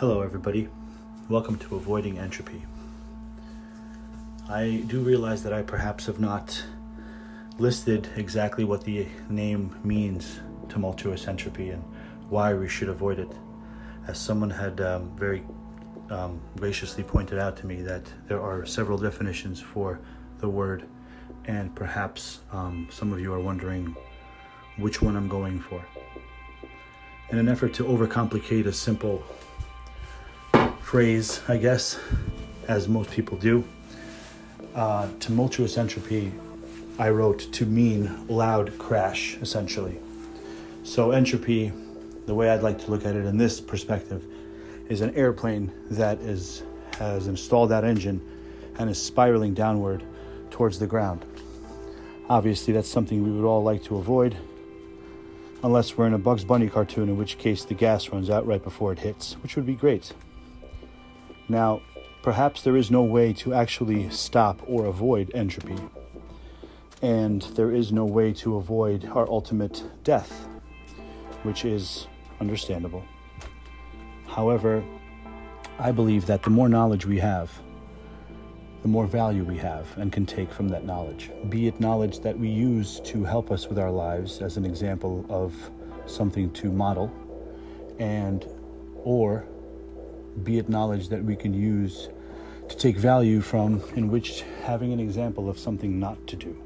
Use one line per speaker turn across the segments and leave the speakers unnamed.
Hello, everybody. Welcome to Avoiding Entropy. I do realize that I perhaps have not listed exactly what the name means, tumultuous entropy, and why we should avoid it. As someone had um, very um, graciously pointed out to me, that there are several definitions for the word, and perhaps um, some of you are wondering which one I'm going for. In an effort to overcomplicate a simple phrase, I guess, as most people do, uh, tumultuous entropy, I wrote to mean loud crash, essentially. So, entropy, the way I'd like to look at it in this perspective, is an airplane that is has installed that engine and is spiraling downward towards the ground. Obviously, that's something we would all like to avoid, unless we're in a Bugs Bunny cartoon, in which case the gas runs out right before it hits, which would be great. Now, perhaps there is no way to actually stop or avoid entropy, and there is no way to avoid our ultimate death, which is understandable. However, I believe that the more knowledge we have, the more value we have and can take from that knowledge. Be it knowledge that we use to help us with our lives as an example of something to model, and or be it knowledge that we can use to take value from, in which having an example of something not to do.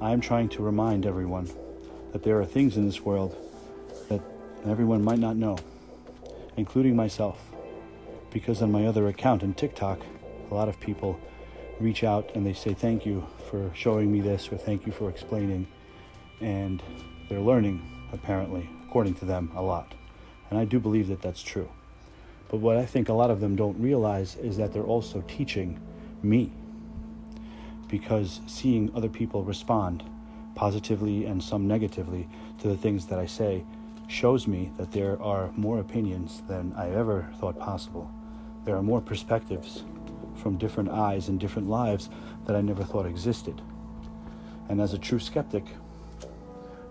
I am trying to remind everyone that there are things in this world that everyone might not know, including myself, because on my other account in TikTok, a lot of people reach out and they say thank you for showing me this or thank you for explaining, and they're learning, apparently, according to them, a lot. And I do believe that that's true. But what I think a lot of them don't realize is that they're also teaching me. Because seeing other people respond positively and some negatively to the things that I say shows me that there are more opinions than I ever thought possible. There are more perspectives from different eyes and different lives that I never thought existed. And as a true skeptic,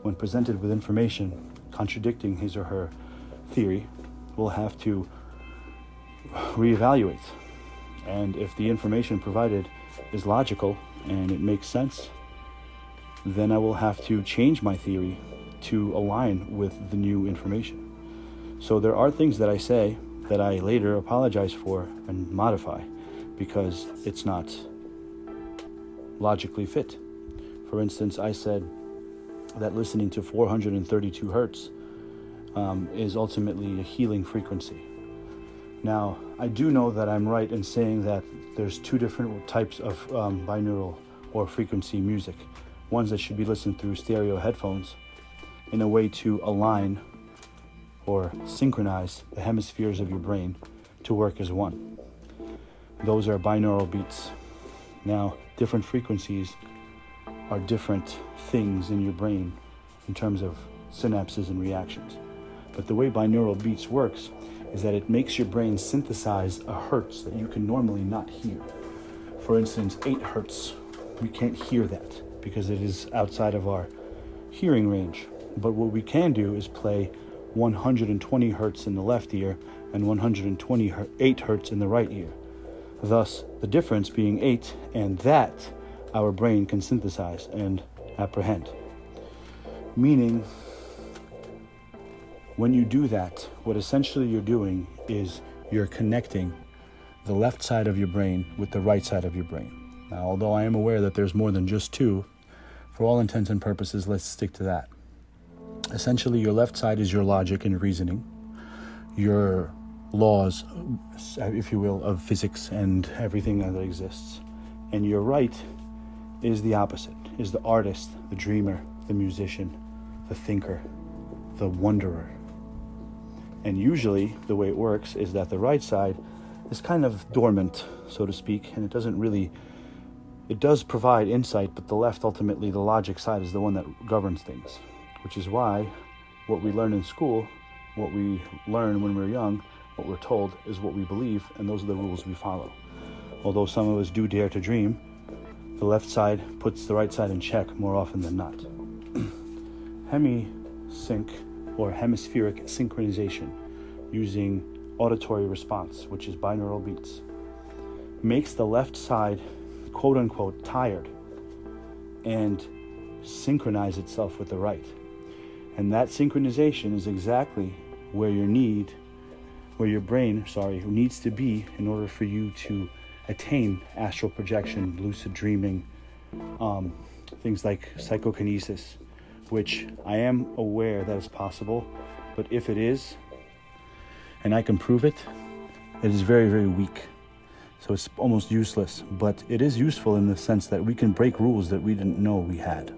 when presented with information contradicting his or her theory, will have to reevaluate. And if the information provided is logical and it makes sense, then I will have to change my theory to align with the new information. So there are things that I say that I later apologize for and modify because it's not logically fit. For instance, I said that listening to 432 hertz um, is ultimately a healing frequency. Now, I do know that I'm right in saying that there's two different types of um, binaural or frequency music. Ones that should be listened through stereo headphones in a way to align or synchronize the hemispheres of your brain to work as one. Those are binaural beats. Now, different frequencies are different things in your brain in terms of synapses and reactions. But the way binaural beats works is that it makes your brain synthesize a hertz that you can normally not hear. For instance, 8 hertz, we can't hear that because it is outside of our hearing range. But what we can do is play 120 hertz in the left ear and 128 hertz in the right ear. Thus, the difference being 8, and that our brain can synthesize and apprehend. Meaning, when you do that, what essentially you're doing is you're connecting the left side of your brain with the right side of your brain. Now, although I am aware that there's more than just two, for all intents and purposes, let's stick to that. Essentially, your left side is your logic and reasoning, your laws, if you will, of physics and everything that exists. And your right is the opposite, is the artist, the dreamer, the musician, the thinker, the wanderer. And usually, the way it works is that the right side is kind of dormant, so to speak, and it doesn't really. It does provide insight, but the left, ultimately, the logic side, is the one that governs things. Which is why what we learn in school, what we learn when we're young, what we're told is what we believe, and those are the rules we follow. Although some of us do dare to dream, the left side puts the right side in check more often than not. Hemi sync or hemispheric synchronization using auditory response, which is binaural beats, makes the left side, quote unquote, tired and synchronize itself with the right. And that synchronization is exactly where your need, where your brain, sorry, needs to be in order for you to attain astral projection, lucid dreaming, um, things like psychokinesis, which I am aware that is possible, but if it is, and I can prove it, it is very, very weak. So it's almost useless, but it is useful in the sense that we can break rules that we didn't know we had.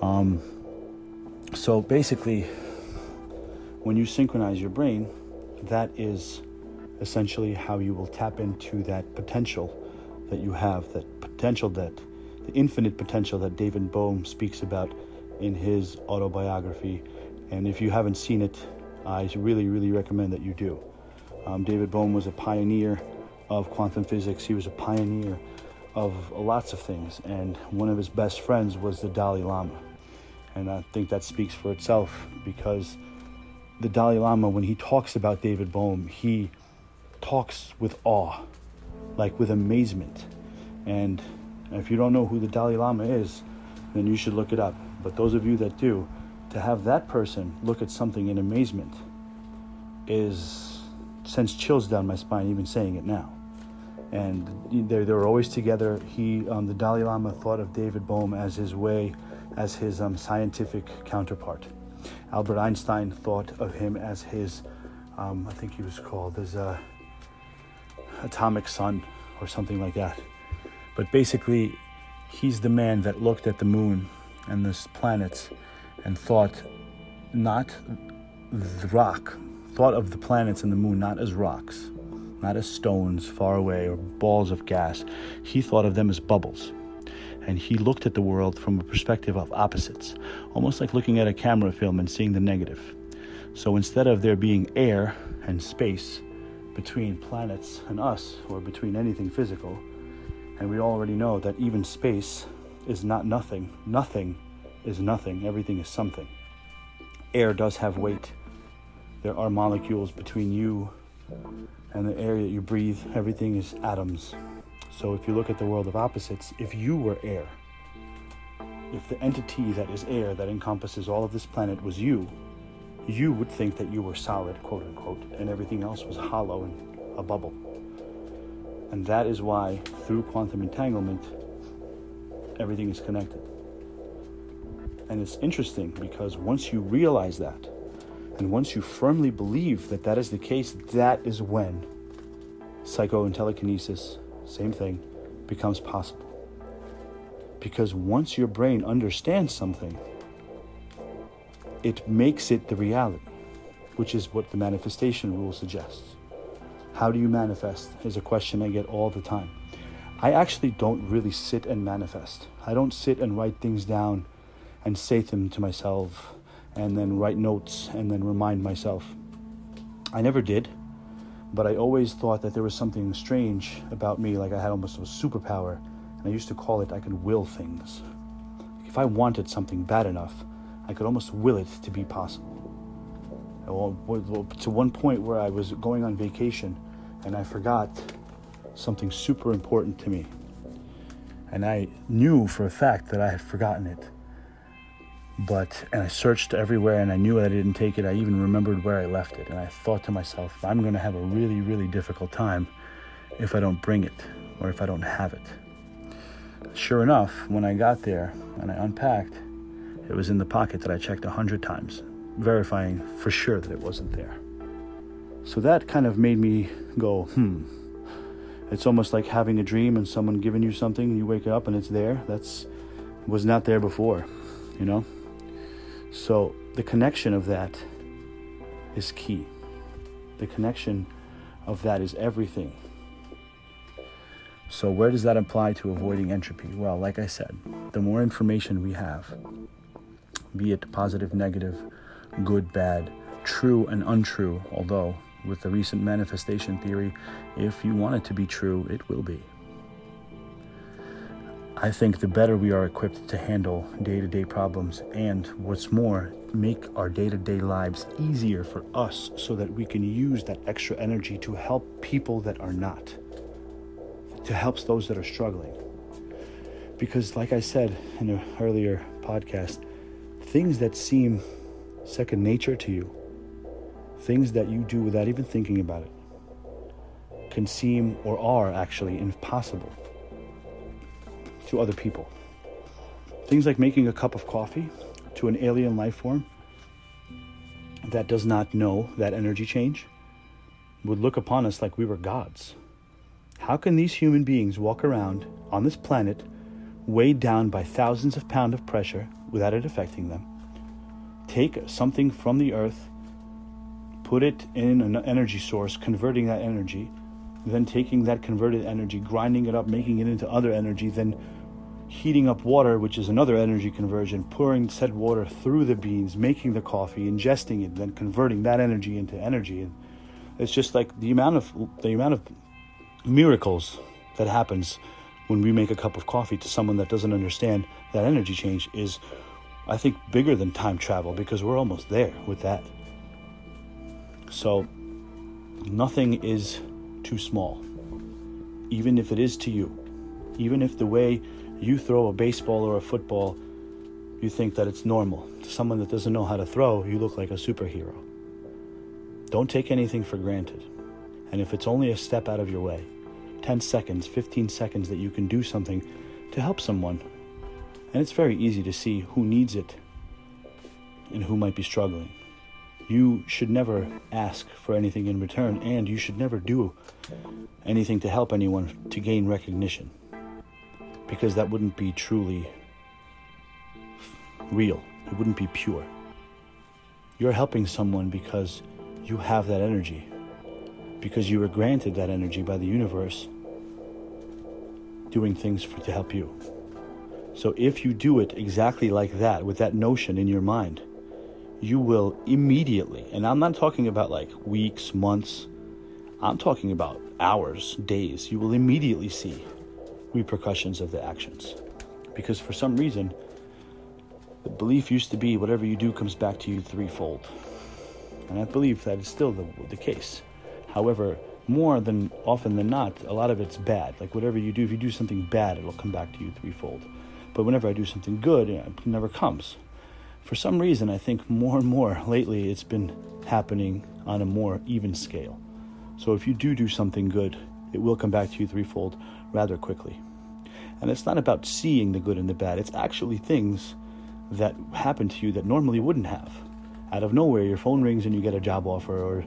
Um, so basically, when you synchronize your brain, that is essentially how you will tap into that potential that you have, that potential that the infinite potential that David Bohm speaks about in his autobiography. And if you haven't seen it, I really, really recommend that you do. Um, David Bohm was a pioneer of quantum physics. He was a pioneer of lots of things, and one of his best friends was the Dalai Lama. And I think that speaks for itself because the Dalai Lama, when he talks about David Bohm, he talks with awe, like with amazement. And if you don't know who the Dalai Lama is, then you should look it up. But those of you that do, to have that person look at something in amazement is sends chills down my spine even saying it now. And they they were always together. He, um, the Dalai Lama, thought of David Bohm as his way, as his um, scientific counterpart. Albert Einstein thought of him as his, um, I think he was called his uh, atomic son or something like that. But basically, he's the man that looked at the moon and the planets and thought not the rock, thought of the planets and the moon not as rocks, not as stones far away or balls of gas. He thought of them as bubbles. And he looked at the world from a perspective of opposites, almost like looking at a camera film and seeing the negative. So instead of there being air and space between planets and us, or between anything physical, and we already know that even space is not nothing, nothing is nothing, everything is something. Air does have weight. There are molecules between you and the air that you breathe. Everything is atoms. So if you look at the world of opposites, if you were air, if the entity that is air that encompasses all of this planet was you, you would think that you were solid, quote unquote, and everything else was hollow and a bubble. And that is why, through quantum entanglement, everything is connected. And it's interesting because once you realize that, and once you firmly believe that that is the case, that is when psycho and telekinesis, same thing, becomes possible. Because once your brain understands something, it makes it the reality, which is what the manifestation rule suggests. How do you manifest? Is a question I get all the time. I actually don't really sit and manifest. I don't sit and write things down and say them to myself and then write notes and then remind myself. I never did, but I always thought that there was something strange about me, like I had almost a superpower, and I used to call it I could will things. If I wanted something bad enough, I could almost will it to be possible. To one point where I was going on vacation and I forgot something super important to me. And I knew for a fact that I had forgotten it but and I searched everywhere and I knew I didn't take it. I even remembered where I left it, and I thought to myself, I'm going to have a really, really difficult time if I don't bring it or if I don't have it. Sure enough, when I got there and I unpacked, it was in the pocket that I checked a hundred times, verifying for sure that it wasn't there. So that kind of made me go, hmm. It's almost like having a dream and someone giving you something, and you wake up and it's there. That's was not there before, you know? So the connection of that is key. The connection of that is everything. So, where does that apply to avoiding entropy? Well, like I said, the more information we have, be it positive, negative, good, bad, true, and untrue, although with the recent manifestation theory, if you want it to be true, it will be. I think the better we are equipped to handle day to day problems, and what's more, make our day to day lives easier for us so that we can use that extra energy to help people that are not, to help those that are struggling. Because, like I said in an earlier podcast, things that seem second nature to you, things that you do without even thinking about it, can seem or are actually impossible to other people. Things like making a cup of coffee to an alien life form that does not know that energy change would look upon us like we were gods. How can these human beings walk around on this planet weighed down by thousands of pounds of pressure without it affecting them? Take something from the earth, put it in an energy source, converting that energy, then taking that converted energy, grinding it up, making it into other energy, then heating up water, which is another energy conversion, pouring said water through the beans, making the coffee, ingesting it, then converting that energy into energy. And it's just like the amount of the amount of miracles that happens when we make a cup of coffee to someone that doesn't understand that energy change is I think bigger than time travel because we're almost there with that. So nothing is too small. Even if it is to you. Even if the way you throw a baseball or a football, you think that it's normal. To someone that doesn't know how to throw, you look like a superhero. Don't take anything for granted. And if it's only a step out of your way, 10 seconds, 15 seconds that you can do something to help someone, and it's very easy to see who needs it and who might be struggling. You should never ask for anything in return, and you should never do anything to help anyone to gain recognition because that wouldn't be truly real. It wouldn't be pure. You're helping someone because you have that energy, because you were granted that energy by the universe doing things for, to help you. So if you do it exactly like that, with that notion in your mind, you will immediately, and I'm not talking about like weeks, months, I'm talking about hours, days, you will immediately see repercussions of the actions. Because for some reason, the belief used to be whatever you do comes back to you threefold. And I believe that is still the, the case. However, more than often than not, a lot of it's bad. Like whatever you do, if you do something bad, it'll come back to you threefold. But whenever I do something good, it never comes. For some reason, I think more and more lately it's been happening on a more even scale. So if you do do something good, it will come back to you threefold rather quickly. And it's not about seeing the good and the bad, it's actually things that happen to you that normally wouldn't have. Out of nowhere, your phone rings and you get a job offer, or,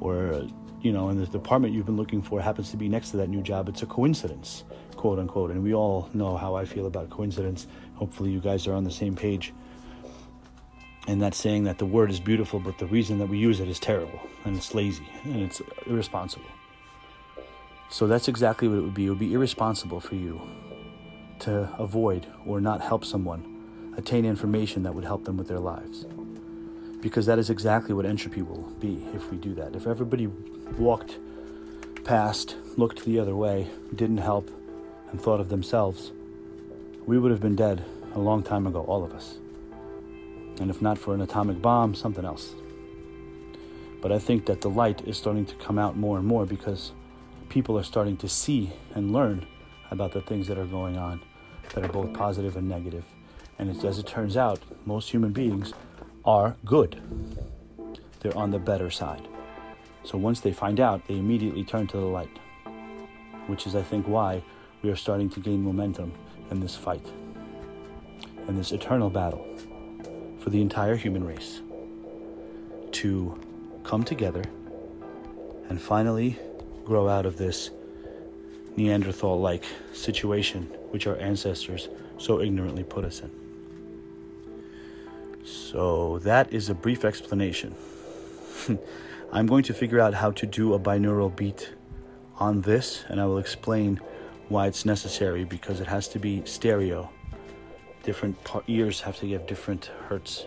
or you know, and the department you've been looking for happens to be next to that new job. It's a coincidence, quote unquote. And we all know how I feel about coincidence. Hopefully, you guys are on the same page. And that's saying that the word is beautiful, but the reason that we use it is terrible, and it's lazy, and it's irresponsible. So that's exactly what it would be. It would be irresponsible for you to avoid or not help someone attain information that would help them with their lives. Because that is exactly what entropy will be if we do that. If everybody walked past, looked the other way, didn't help, and thought of themselves, we would have been dead a long time ago, all of us. And if not for an atomic bomb, something else. But I think that the light is starting to come out more and more because people are starting to see and learn about the things that are going on that are both positive and negative. And as it turns out, most human beings are good. They're on the better side. So once they find out, they immediately turn to the light, which is, I think, why we are starting to gain momentum in this fight, in this eternal battle for the entire human race to come together and finally grow out of this Neanderthal like situation which our ancestors so ignorantly put us in. So, that is a brief explanation. I'm going to figure out how to do a binaural beat on this, and I will explain why it's necessary because it has to be stereo. Different ears have to give different hertz.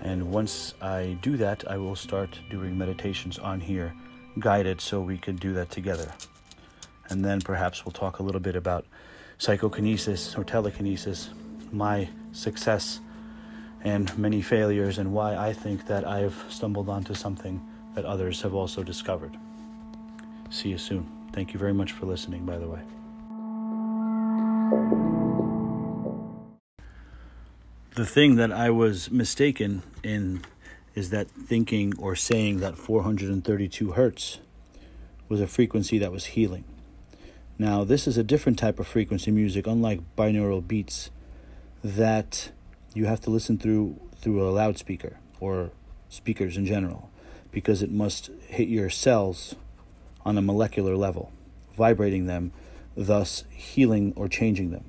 And once I do that, I will start doing meditations on here, guided, so we can do that together and then perhaps we'll talk a little bit about psychokinesis or telekinesis, my success and many failures, and why I think that I've stumbled onto something that others have also discovered. See you soon. Thank you very much for listening, by the way. The thing that I was mistaken in is that thinking or saying that 432 hertz was a frequency that was healing. Now, this is a different type of frequency music, unlike binaural beats, that you have to listen through through a loudspeaker or speakers in general, because it must hit your cells on a molecular level, vibrating them, thus healing or changing them.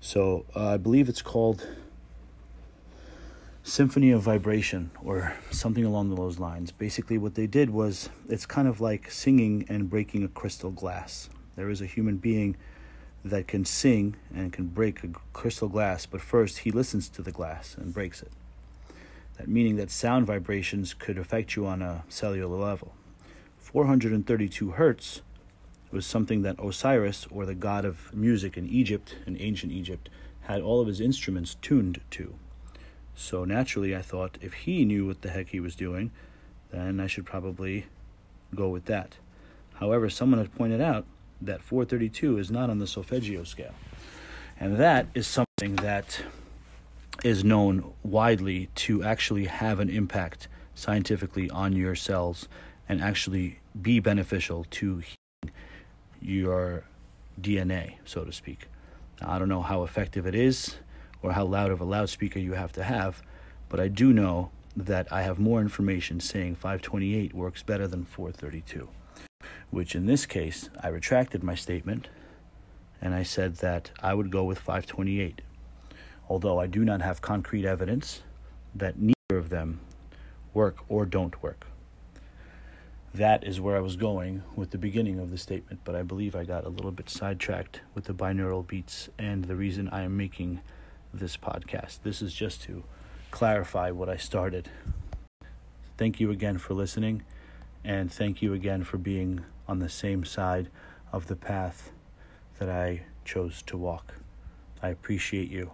So uh, I believe it's called Symphony of Vibration or something along those lines. Basically, what they did was it's kind of like singing and breaking a crystal glass. There is a human being that can sing and can break a crystal glass, but first he listens to the glass and breaks it. That meaning that sound vibrations could affect you on a cellular level. 432 hertz was something that Osiris, or the god of music in Egypt, in ancient Egypt, had all of his instruments tuned to. So naturally, I thought if he knew what the heck he was doing, then I should probably go with that. However, someone had pointed out that 432 is not on the solfeggio scale. And that is something that is known widely to actually have an impact scientifically on your cells and actually be beneficial to your DNA, so to speak. I don't know how effective it is or how loud of a loudspeaker you have to have, but I do know that I have more information saying 528 works better than 432, which in this case, I retracted my statement and I said that I would go with 528, although I do not have concrete evidence that neither of them work or don't work. That is where I was going with the beginning of the statement, but I believe I got a little bit sidetracked with the binaural beats and the reason I am making this podcast. This is just to clarify what I started. Thank you again for listening, and thank you again for being on the same side of the path that I chose to walk. I appreciate you.